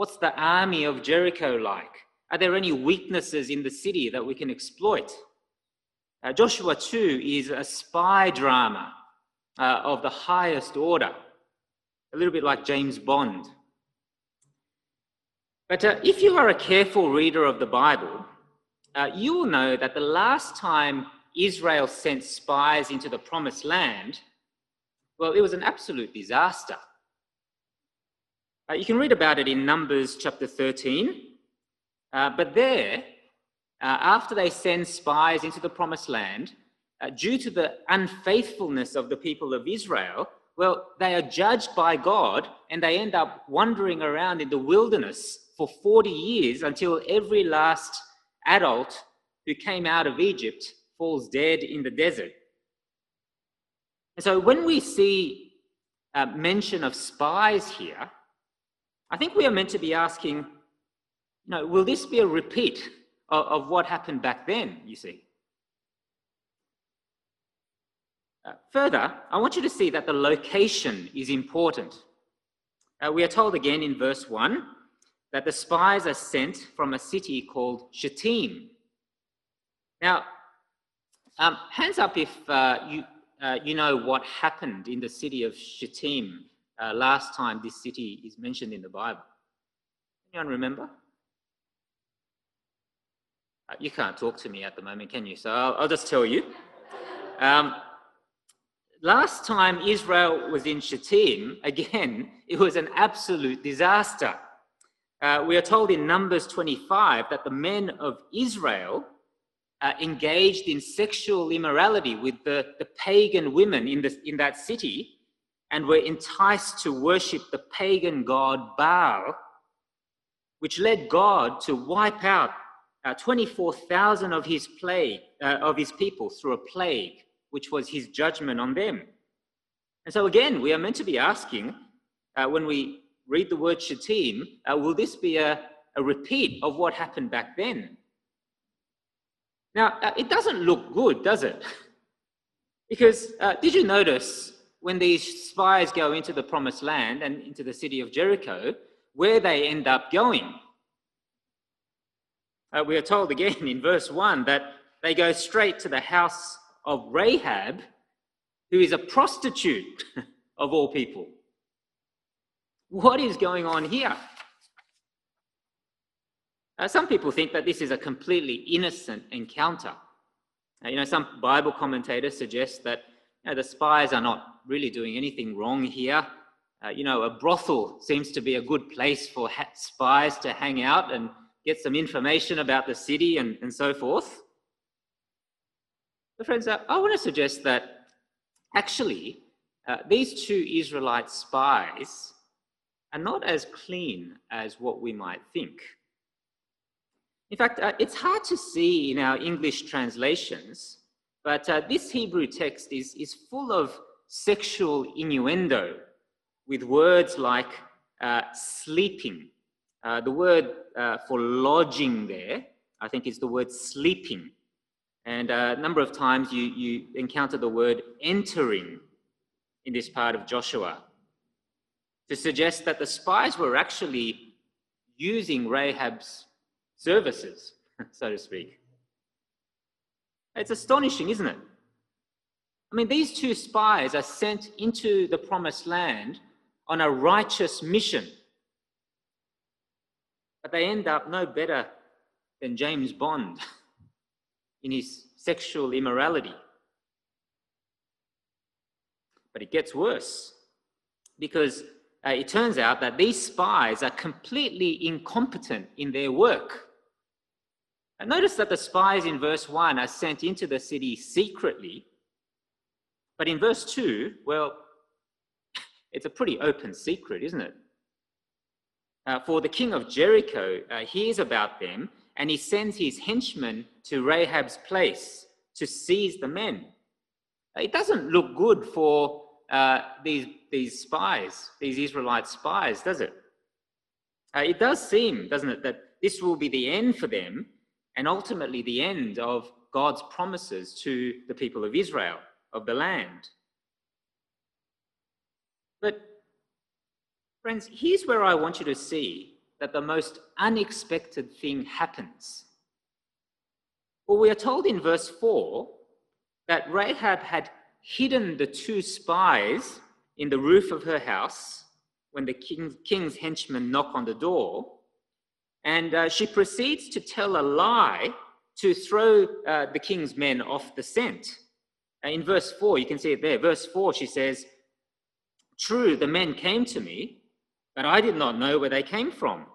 What's the army of Jericho like? Are there any weaknesses in the city that we can exploit? Uh, Joshua 2 is a spy drama uh, of the highest order, a little bit like James Bond. But uh, if you are a careful reader of the Bible, uh, you will know that the last time Israel sent spies into the promised land, well, it was an absolute disaster. Uh, you can read about it in Numbers chapter 13. Uh, but there, uh, after they send spies into the promised land, uh, due to the unfaithfulness of the people of Israel, well, they are judged by God and they end up wandering around in the wilderness for 40 years until every last adult who came out of Egypt falls dead in the desert. And so when we see mention of spies here, I think we are meant to be asking, you know, will this be a repeat of, of what happened back then, you see? Uh, further, I want you to see that the location is important. Uh, we are told again in verse 1 that the spies are sent from a city called Shittim. Now, um, hands up if uh, you, uh, you know what happened in the city of Shittim uh, last time this city is mentioned in the Bible. Anyone remember? Uh, you can't talk to me at the moment, can you? So I'll, I'll just tell you. Um, last time Israel was in Shittim, again, it was an absolute disaster. Uh, we are told in Numbers 25 that the men of Israel uh, engaged in sexual immorality with the, the pagan women in, the, in that city and were enticed to worship the pagan god Baal, which led God to wipe out uh, 24,000 of his plague, uh, of his people through a plague, which was his judgment on them. And so again, we are meant to be asking, uh, when we read the word Shittim, uh, will this be a, a repeat of what happened back then? Now, uh, it doesn't look good, does it? because uh, did you notice when these spies go into the promised land and into the city of Jericho, where they end up going? Uh, we are told again in verse 1 that they go straight to the house of Rahab, who is a prostitute of all people. What is going on here? Uh, some people think that this is a completely innocent encounter. Uh, you know, some Bible commentators suggest that you know, the spies are not really doing anything wrong here. Uh, you know, a brothel seems to be a good place for spies to hang out and get some information about the city and, and so forth. But, friends, uh, I want to suggest that actually uh, these two Israelite spies are not as clean as what we might think. In fact, uh, it's hard to see in our English translations, but uh, this Hebrew text is, is full of sexual innuendo with words like uh, sleeping. Uh, the word uh, for lodging there, I think, is the word sleeping. And uh, a number of times you, you encounter the word entering in this part of Joshua to suggest that the spies were actually using Rahab's services, so to speak. It's astonishing, isn't it? I mean, these two spies are sent into the promised land on a righteous mission, but they end up no better than James Bond in his sexual immorality. But it gets worse because uh, it turns out that these spies are completely incompetent in their work. And notice that the spies in verse 1 are sent into the city secretly. But in verse 2, well, it's a pretty open secret, isn't it? Uh, for the king of Jericho uh, hears about them and he sends his henchmen to Rahab's place to seize the men. It doesn't look good for uh, these, these spies, these Israelite spies, does it? Uh, it does seem, doesn't it, that this will be the end for them and ultimately the end of God's promises to the people of Israel, of the land. But, friends, here's where I want you to see that the most unexpected thing happens? Well, we are told in verse 4 that Rahab had hidden the two spies in the roof of her house when the king, king's henchmen knock on the door. And uh, she proceeds to tell a lie to throw uh, the king's men off the scent. Uh, in verse 4, you can see it there. Verse 4, she says, True, the men came to me, but I did not know where they came from.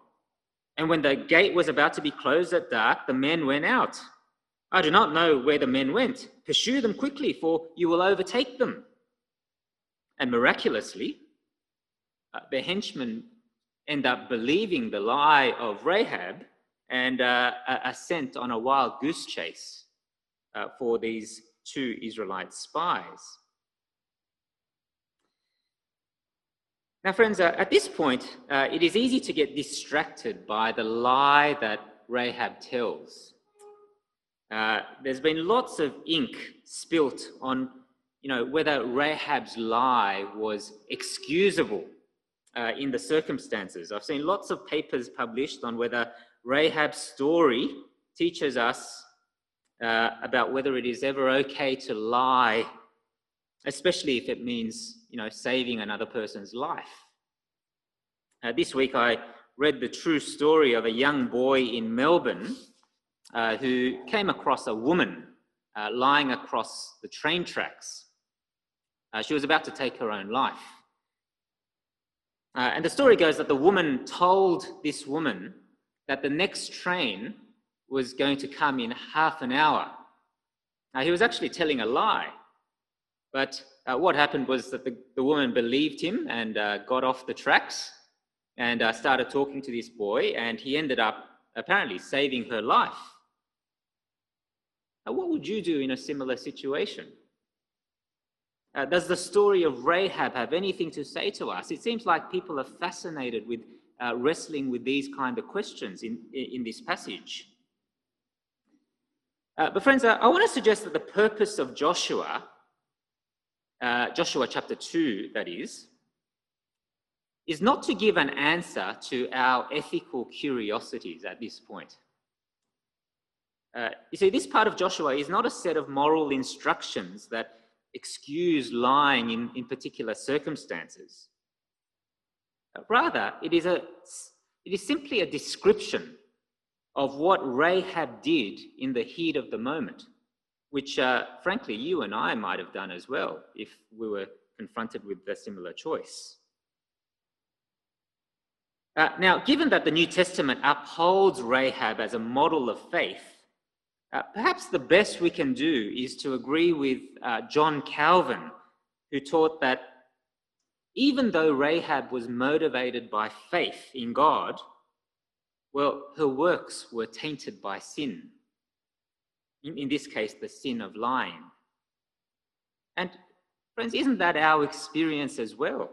And when the gate was about to be closed at dark, the men went out. I do not know where the men went. Pursue them quickly, for you will overtake them. And miraculously, uh, the henchmen end up believing the lie of Rahab and uh, are sent on a wild goose chase uh, for these two Israelite spies. Now, friends, uh, at this point, uh, it is easy to get distracted by the lie that Rahab tells. Uh, there's been lots of ink spilt on, you know, whether Rahab's lie was excusable uh, in the circumstances. I've seen lots of papers published on whether Rahab's story teaches us uh, about whether it is ever okay to lie, especially if it means, you know, saving another person's life. Uh, this week I read the true story of a young boy in Melbourne uh, who came across a woman uh, lying across the train tracks. Uh, she was about to take her own life. Uh, and the story goes that the woman told this woman that the next train was going to come in half an hour. Now, he was actually telling a lie. But uh, what happened was that the, the woman believed him and uh, got off the tracks and uh, started talking to this boy, and he ended up apparently saving her life. Now, what would you do in a similar situation? Uh, does the story of Rahab have anything to say to us? It seems like people are fascinated with uh, wrestling with these kind of questions in, in this passage. Uh, but, friends, uh, I want to suggest that the purpose of Joshua, uh, Joshua chapter 2, that is, is not to give an answer to our ethical curiosities at this point. Uh, you see, this part of Joshua is not a set of moral instructions that excuse lying in, in particular circumstances. Uh, rather, it is, a, it is simply a description of what Rahab did in the heat of the moment, which, uh, frankly, you and I might have done as well if we were confronted with a similar choice. Uh, now, given that the New Testament upholds Rahab as a model of faith, uh, perhaps the best we can do is to agree with uh, John Calvin, who taught that even though Rahab was motivated by faith in God, well, her works were tainted by sin. In, in this case, the sin of lying. And, friends, isn't that our experience as well?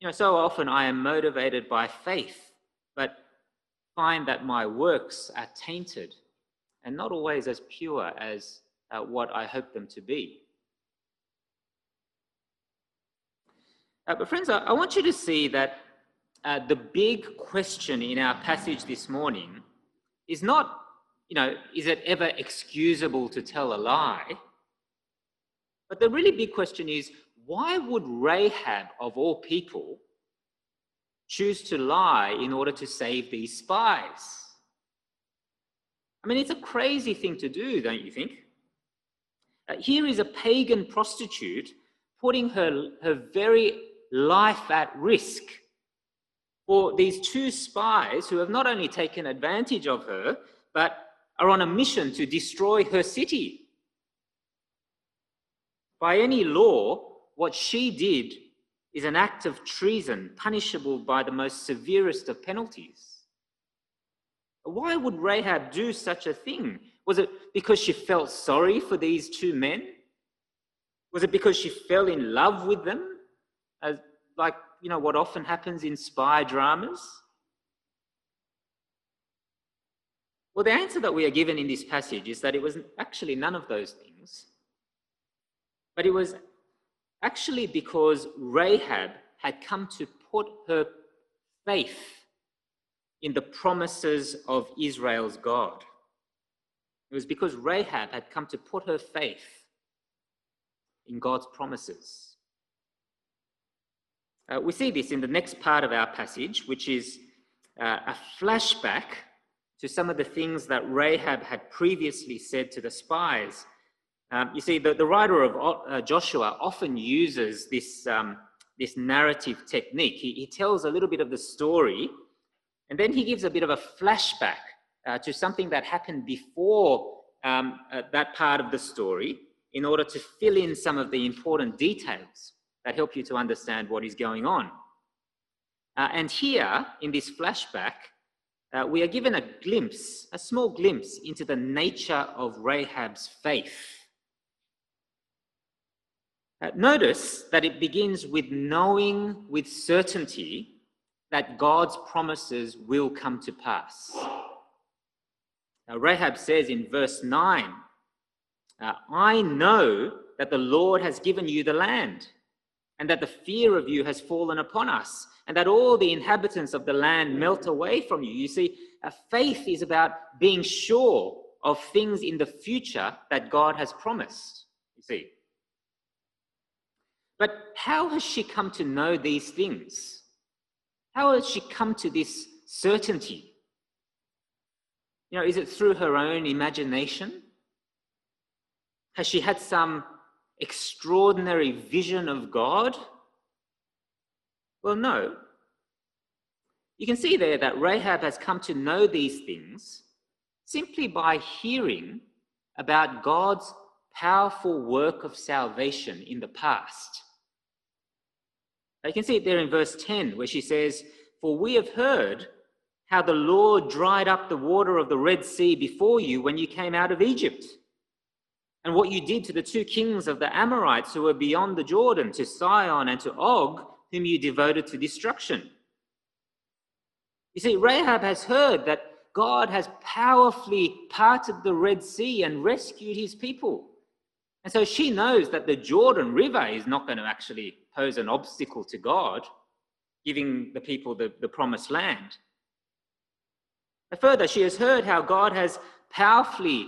You know, so often I am motivated by faith, but find that my works are tainted and not always as pure as uh, what I hope them to be. Uh, but, friends, I, I, want you to see that uh, the big question in our passage this morning is not, you know, is it ever excusable to tell a lie? But the really big question is why would Rahab, of all people, choose to lie in order to save these spies? I mean, it's a crazy thing to do, don't you think? Uh, here is a pagan prostitute putting her, her very life at risk for these two spies who have not only taken advantage of her, but are on a mission to destroy her city. By any law, what she did is an act of treason punishable by the most severest of penalties. Why would Rahab do such a thing? Was it because she felt sorry for these two men? Was it because she fell in love with them, as like you know what often happens in spy dramas? Well, the answer that we are given in this passage is that it was actually none of those things. But it was actually because Rahab had come to put her faith in the promises of Israel's God. It was because Rahab had come to put her faith in God's promises. Uh, we see this in the next part of our passage, which is uh, a flashback to some of the things that Rahab had previously said to the spies. Um, you see, the, the writer of uh, Joshua often uses this, um, this narrative technique. He, he tells a little bit of the story, and then he gives a bit of a flashback uh, to something that happened before um, uh, that part of the story in order to fill in some of the important details that help you to understand what is going on. Uh, and here, in this flashback, uh, we are given a glimpse, a small glimpse into the nature of Rahab's faith. Uh, notice that it begins with knowing with certainty that God's promises will come to pass. Now, Rahab says in verse 9, uh, I know that the Lord has given you the land, and that the fear of you has fallen upon us, and that all the inhabitants of the land melt away from you. You see, uh, faith is about being sure of things in the future that God has promised. You see. But how has she come to know these things? How has she come to this certainty? You know, is it through her own imagination? Has she had some extraordinary vision of God? Well, no. You can see there that Rahab has come to know these things simply by hearing about God's powerful work of salvation in the past. You can see it there in verse 10, where she says, For we have heard how the Lord dried up the water of the Red Sea before you when you came out of Egypt, and what you did to the two kings of the Amorites who were beyond the Jordan, to Sihon and to Og, whom you devoted to destruction. You see, Rahab has heard that God has powerfully parted the Red Sea and rescued his people. And so she knows that the Jordan River is not going to actually pose an obstacle to God, giving the people the, the promised land. Further, she has heard how God has powerfully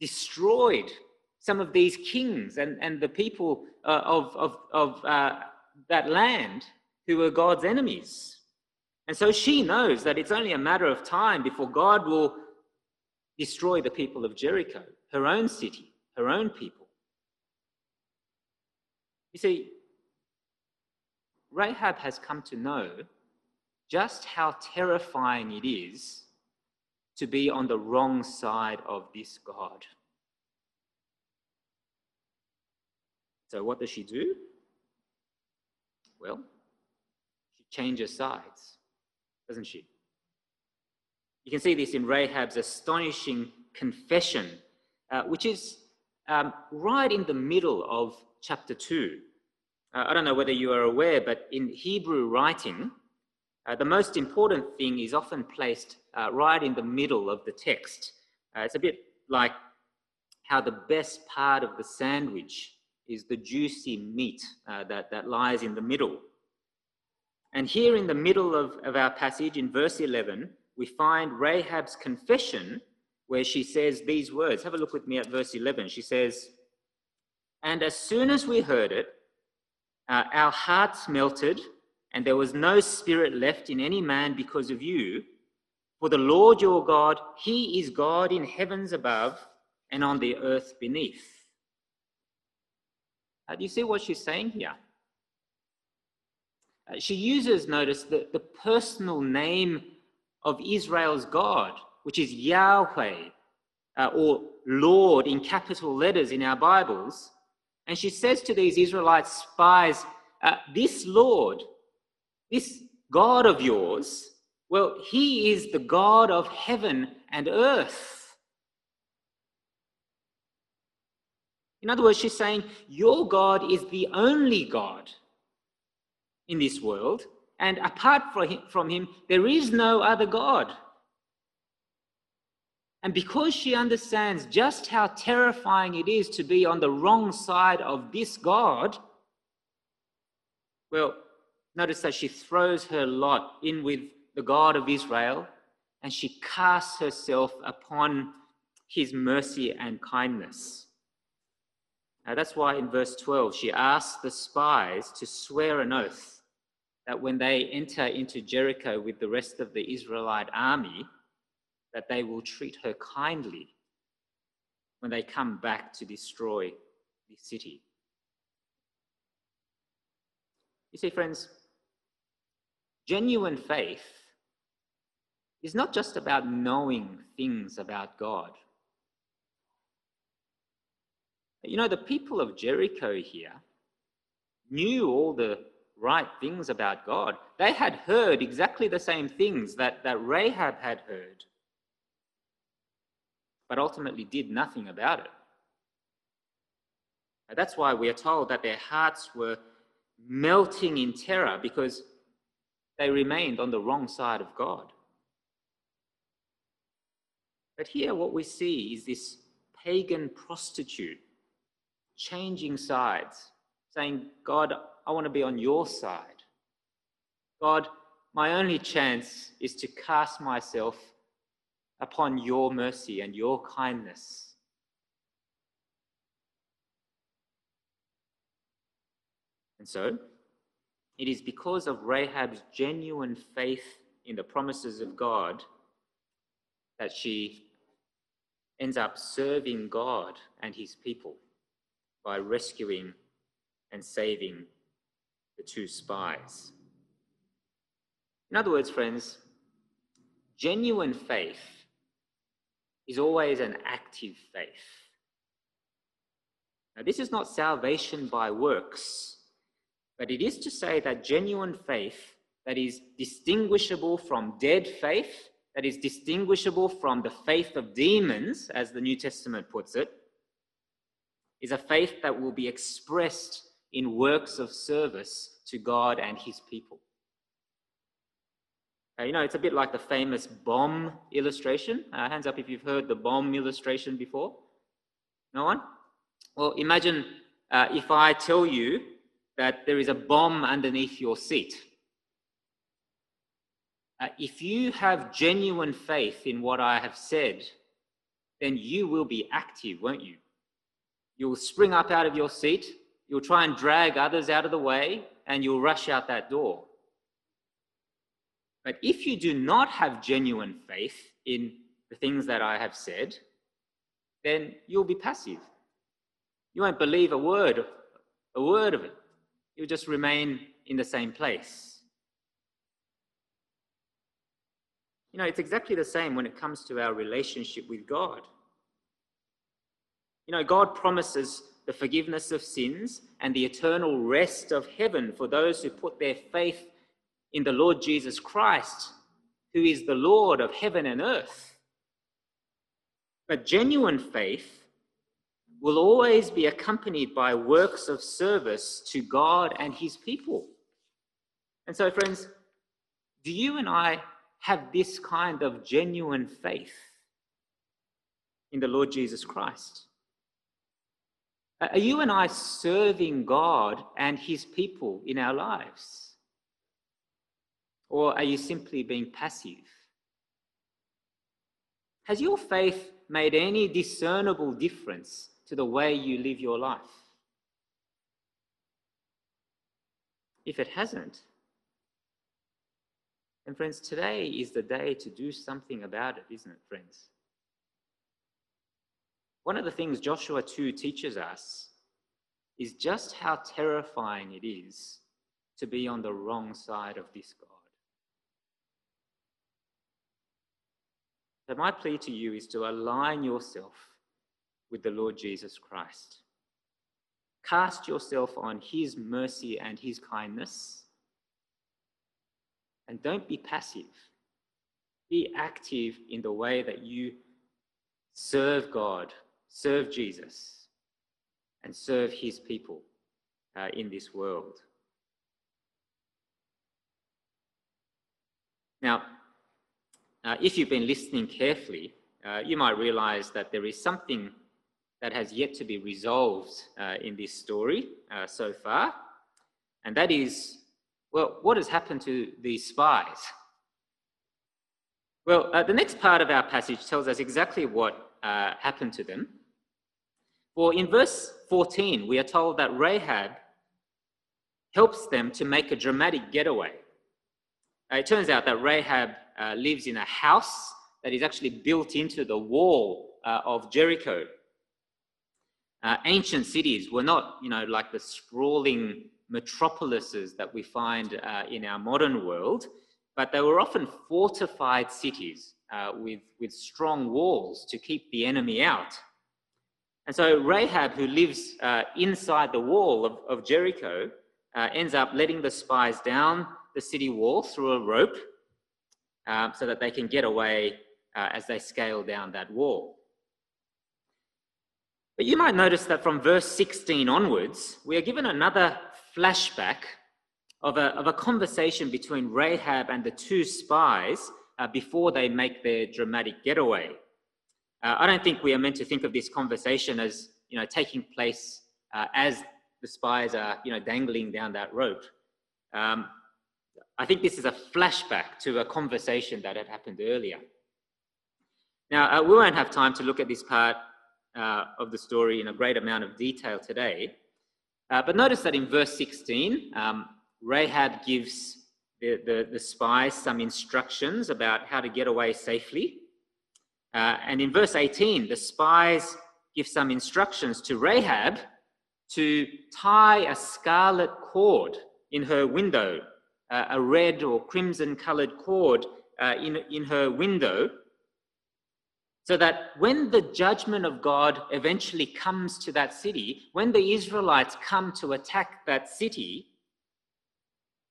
destroyed some of these kings and, and the people uh, of, of, of uh, that land who were God's enemies. And so she knows that it's only a matter of time before God will destroy the people of Jericho, her own city, her own people. You see, Rahab has come to know just how terrifying it is to be on the wrong side of this God. So, what does she do? Well, she changes sides, doesn't she? You can see this in Rahab's astonishing confession, uh, which is um, right in the middle of chapter 2. Uh, I don't know whether you are aware, but in Hebrew writing, uh, the most important thing is often placed uh, right in the middle of the text. Uh, it's a bit like how the best part of the sandwich is the juicy meat uh, that, that lies in the middle. And here in the middle of, of our passage, in verse 11, we find Rahab's confession where she says these words. Have a look with me at verse 11. She says, And as soon as we heard it, uh, our hearts melted, and there was no spirit left in any man because of you. For the Lord your God, He is God in heavens above and on the earth beneath. Uh, do you see what she's saying here? Uh, she uses, notice, the, the personal name of Israel's God, which is Yahweh, uh, or Lord in capital letters in our Bibles. And she says to these Israelite spies, uh, This Lord, this God of yours, well, he is the God of heaven and earth. In other words, she's saying, Your God is the only God in this world, and apart from him, there is no other God. And because she understands just how terrifying it is to be on the wrong side of this God, well, notice that she throws her lot in with the God of Israel and she casts herself upon his mercy and kindness. Now, that's why in verse 12 she asks the spies to swear an oath that when they enter into Jericho with the rest of the Israelite army, that they will treat her kindly when they come back to destroy the city. You see, friends, genuine faith is not just about knowing things about God. You know, the people of Jericho here knew all the right things about God. They had heard exactly the same things that, that Rahab had heard, but ultimately did nothing about it. That's why we are told that their hearts were melting in terror because they remained on the wrong side of God. But here, what we see is this pagan prostitute changing sides, saying, God, I want to be on your side. God, my only chance is to cast myself upon your mercy and your kindness. And so, it is because of Rahab's genuine faith in the promises of God that she ends up serving God and his people by rescuing and saving the two spies. In other words, friends, genuine faith is always an active faith. Now, this is not salvation by works, but it is to say that genuine faith that is distinguishable from dead faith, that is distinguishable from the faith of demons, as the New Testament puts it, is a faith that will be expressed in works of service to God and his people. Uh, you know, it's a bit like the famous bomb illustration. Uh, hands up if you've heard the bomb illustration before. No one? Well, imagine uh, if I tell you that there is a bomb underneath your seat. Uh, if you have genuine faith in what I have said, then you will be active, won't you? You'll spring up out of your seat, you'll try and drag others out of the way, and you'll rush out that door. But if you do not have genuine faith in the things that I have said, then you'll be passive. You won't believe a word, a word of it. You'll just remain in the same place. You know, it's exactly the same when it comes to our relationship with God. You know, God promises the forgiveness of sins and the eternal rest of heaven for those who put their faith in the Lord Jesus Christ, who is the Lord of heaven and earth. But genuine faith will always be accompanied by works of service to God and his people. And so, friends, do you and I have this kind of genuine faith in the Lord Jesus Christ? Are you and I serving God and His people in our lives? Or are you simply being passive? Has your faith made any discernible difference to the way you live your life? If it hasn't, then, friends, today is the day to do something about it, isn't it, friends? One of the things Joshua 2 teaches us is just how terrifying it is to be on the wrong side of this God. So, my plea to you is to align yourself with the Lord Jesus Christ. Cast yourself on his mercy and his kindness. And don't be passive. Be active in the way that you serve God serve Jesus and serve his people uh, in this world. Now, uh, if you've been listening carefully, uh, you might realize that there is something that has yet to be resolved uh, in this story uh, so far, and that is, well, what has happened to these spies? Well, uh, the next part of our passage tells us exactly what happened to them. For in verse 14, we are told that Rahab helps them to make a dramatic getaway. It turns out that Rahab uh, lives in a house that is actually built into the wall uh, of Jericho. Uh, ancient cities were not, you know, like the sprawling metropolises that we find uh, in our modern world, but they were often fortified cities uh, with, with strong walls to keep the enemy out. And so Rahab, who lives inside the wall of, of Jericho, ends up letting the spies down the city wall through a rope um, so that they can get away uh, as they scale down that wall. But you might notice that from verse 16 onwards, we are given another flashback of a, of a conversation between Rahab and the two spies uh, before they make their dramatic getaway. Uh, I don't think we are meant to think of this conversation as you know taking place uh, as the spies are you know dangling down that rope. Um, I think this is a flashback to a conversation that had happened earlier. Now, uh, we won't have time to look at this part uh, of the story in a great amount of detail today, uh, but notice that in verse 16, um, Rahab gives the, the, the, spies some instructions about how to get away safely. Uh, and in verse 18, the spies give some instructions to Rahab to tie a scarlet cord in her window, uh, a red or crimson colored cord uh, in, in her window so that when the judgment of God eventually comes to that city, when the Israelites come to attack that city,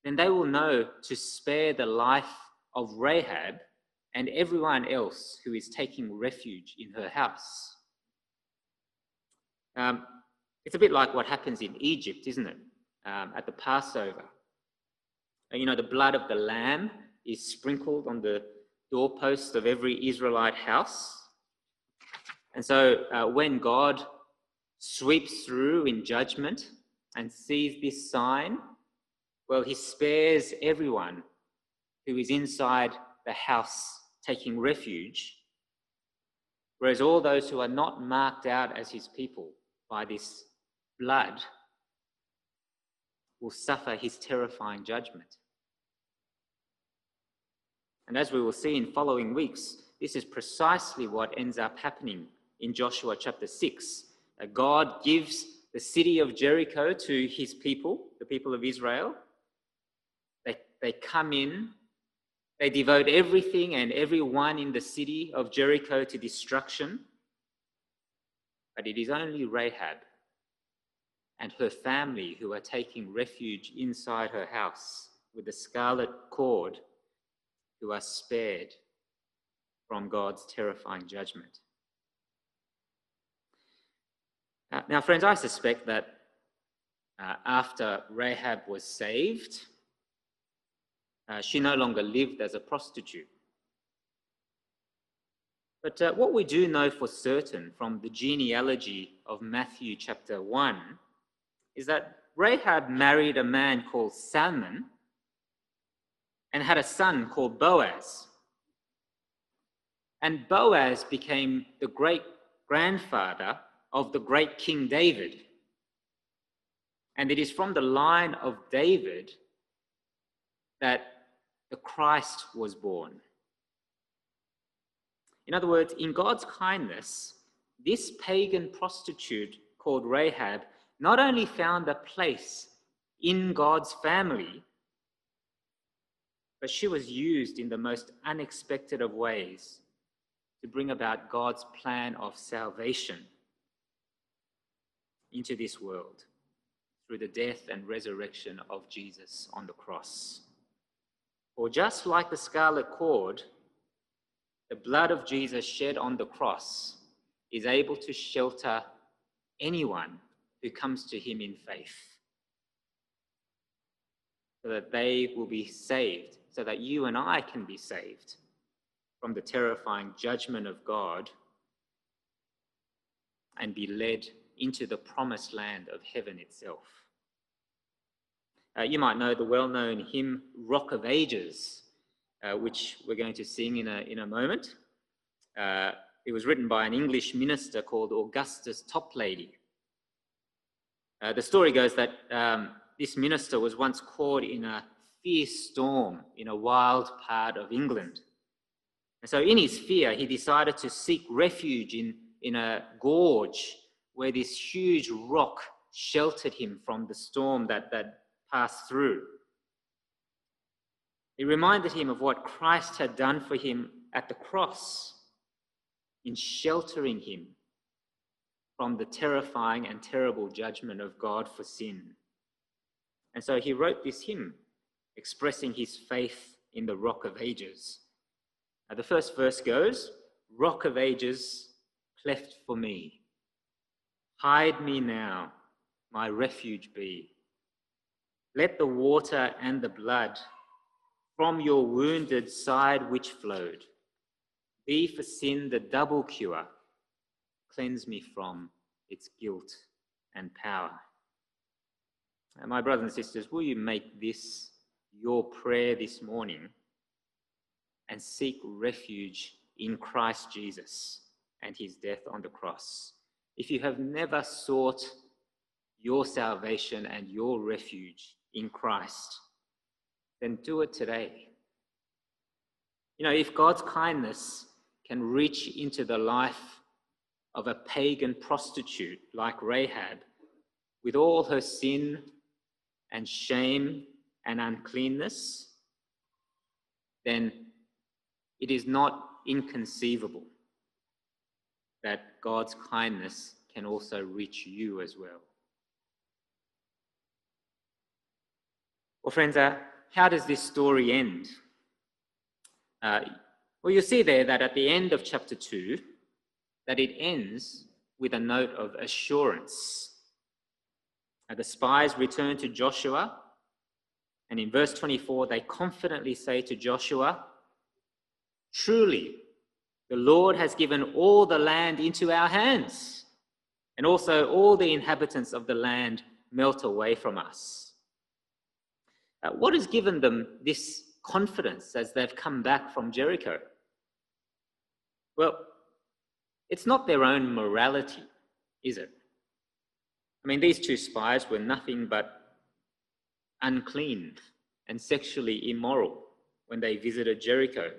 then they will know to spare the life of Rahab and everyone else who is taking refuge in her house. Um, it's a bit like what happens in Egypt, isn't it? Um, at the Passover. You know, the blood of the lamb is sprinkled on the doorposts of every Israelite house. And so uh, when God sweeps through in judgment and sees this sign, well, he spares everyone who is inside the house taking refuge, whereas all those who are not marked out as his people by this blood will suffer his terrifying judgment. And as we will see in following weeks, this is precisely what ends up happening in Joshua chapter 6. God gives the city of Jericho to his people, the people of Israel. They, they come in, they devote everything and everyone in the city of Jericho to destruction. But it is only Rahab and her family who are taking refuge inside her house with the scarlet cord who are spared from God's terrifying judgment. Uh, now, friends, I suspect that uh, after Rahab was saved, uh, she no longer lived as a prostitute. But uh, what we do know for certain from the genealogy of Matthew chapter 1 is that Rahab married a man called Salmon and had a son called Boaz. And Boaz became the great grandfather of the great King David. And it is from the line of David that the Christ was born. In other words, in God's kindness, this pagan prostitute called Rahab not only found a place in God's family, but she was used in the most unexpected of ways to bring about God's plan of salvation into this world through the death and resurrection of Jesus on the cross. For just like the scarlet cord, the blood of Jesus shed on the cross is able to shelter anyone who comes to him in faith, so that they will be saved, so that you and I can be saved from the terrifying judgment of God and be led into the promised land of heaven itself. Uh, you might know the well known hymn Rock of Ages, uh, which we're going to sing in a, in a moment. Uh, it was written by an English minister called Augustus Toplady. Uh, the story goes that um, this minister was once caught in a fierce storm in a wild part of England. And so, in his fear, he decided to seek refuge in, in a gorge where this huge rock sheltered him from the storm that, that passed through. It reminded him of what Christ had done for him at the cross in sheltering him from the terrifying and terrible judgment of God for sin. And so he wrote this hymn expressing his faith in the Rock of Ages. Now, the first verse goes Rock of Ages, cleft for me. Hide me now, my refuge be. Let the water and the blood from your wounded side which flowed be for sin the double cure. Cleanse me from its guilt and power. And my brothers and sisters, will you make this your prayer this morning and seek refuge in Christ Jesus and his death on the cross? If you have never sought your salvation and your refuge in Christ, then do it today. You know, if God's kindness can reach into the life of a pagan prostitute like Rahab with all her sin and shame and uncleanness, then it is not inconceivable that God's kindness can also reach you as well. Well, friends, uh, how does this story end? Uh, well, you see there that at the end of chapter 2, that it ends with a note of assurance. the spies return to Joshua, and in verse 24, they confidently say to Joshua, Truly, the Lord has given all the land into our hands, and also all the inhabitants of the land melt away from us. Uh, what has given them this confidence as they've come back from Jericho? Well, it's not their own morality, is it? I mean, these two spies were nothing but unclean and sexually immoral when they visited Jericho.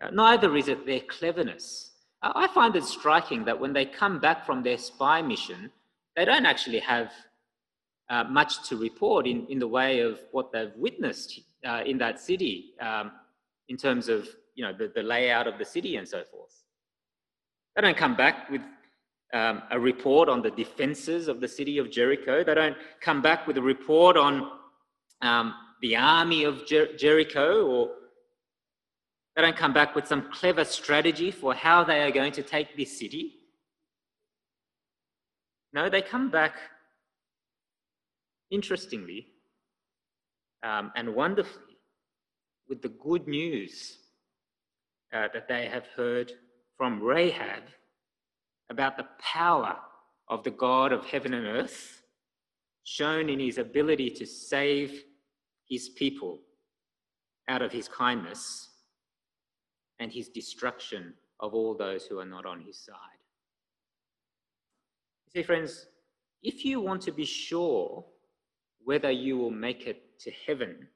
Uh, neither is it their cleverness. I find it striking that when they come back from their spy mission, they don't actually have uh, much to report in, in the way of what they've witnessed uh, in that city um, in terms of you know, the, the layout of the city and so forth. They don't come back with um, a report on the defenses of the city of Jericho. They don't come back with a report on um, the army of Jer- Jericho, or they don't come back with some clever strategy for how they are going to take this city. No, they come back, interestingly um, and wonderfully, with the good news uh, that they have heard from Rahab about the power of the God of heaven and earth, shown in his ability to save his people out of his kindness and his destruction of all those who are not on his side. You see, friends, if you want to be sure whether you will make it to heaven,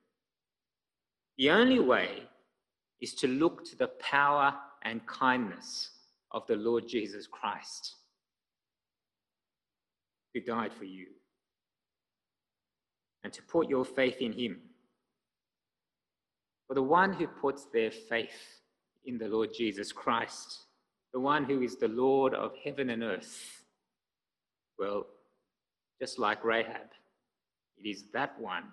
the only way is to look to the power and kindness of the Lord Jesus Christ, who died for you, and to put your faith in him. For the one who puts their faith in the Lord Jesus Christ, the one who is the Lord of heaven and earth, well, just like Rahab, it is that one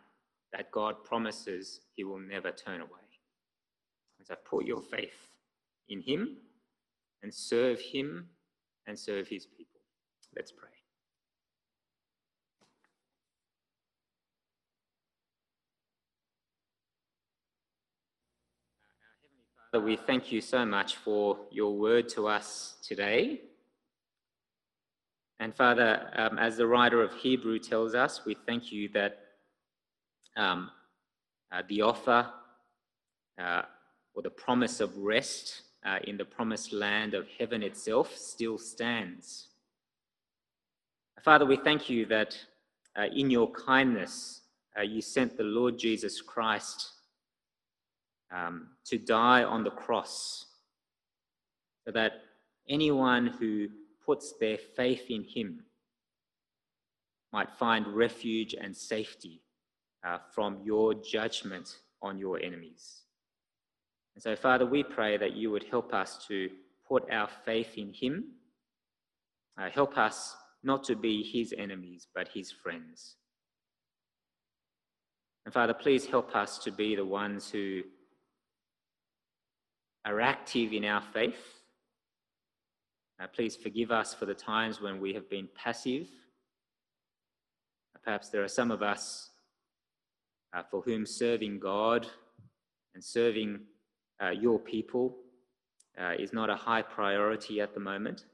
that God promises he will never turn away as I put your faith in him and serve him and serve his people. Let's pray. Father, we thank you so much for your word to us today. And Father, um, as the writer of Hebrew tells us, we thank you that um, uh, the offer uh, or the promise of rest uh, in the promised land of heaven itself still stands. Father, we thank you that uh, in your kindness uh, you sent the Lord Jesus Christ um, to die on the cross so that anyone who puts their faith in him might find refuge and safety uh, from your judgment on your enemies. And so, Father, we pray that you would help us to put our faith in him. Uh, help us not to be his enemies, but his friends. And Father, please help us to be the ones who are active in our faith. Uh, please forgive us for the times when we have been passive. Uh, perhaps there are some of us uh, for whom serving God and serving uh, your people uh, is not a high priority at the moment.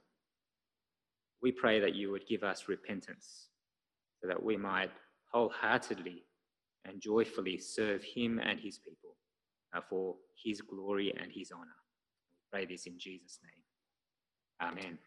We pray that you would give us repentance so that we might wholeheartedly and joyfully serve him and his people uh, for his glory and his honor. We pray this in Jesus' name. Amen.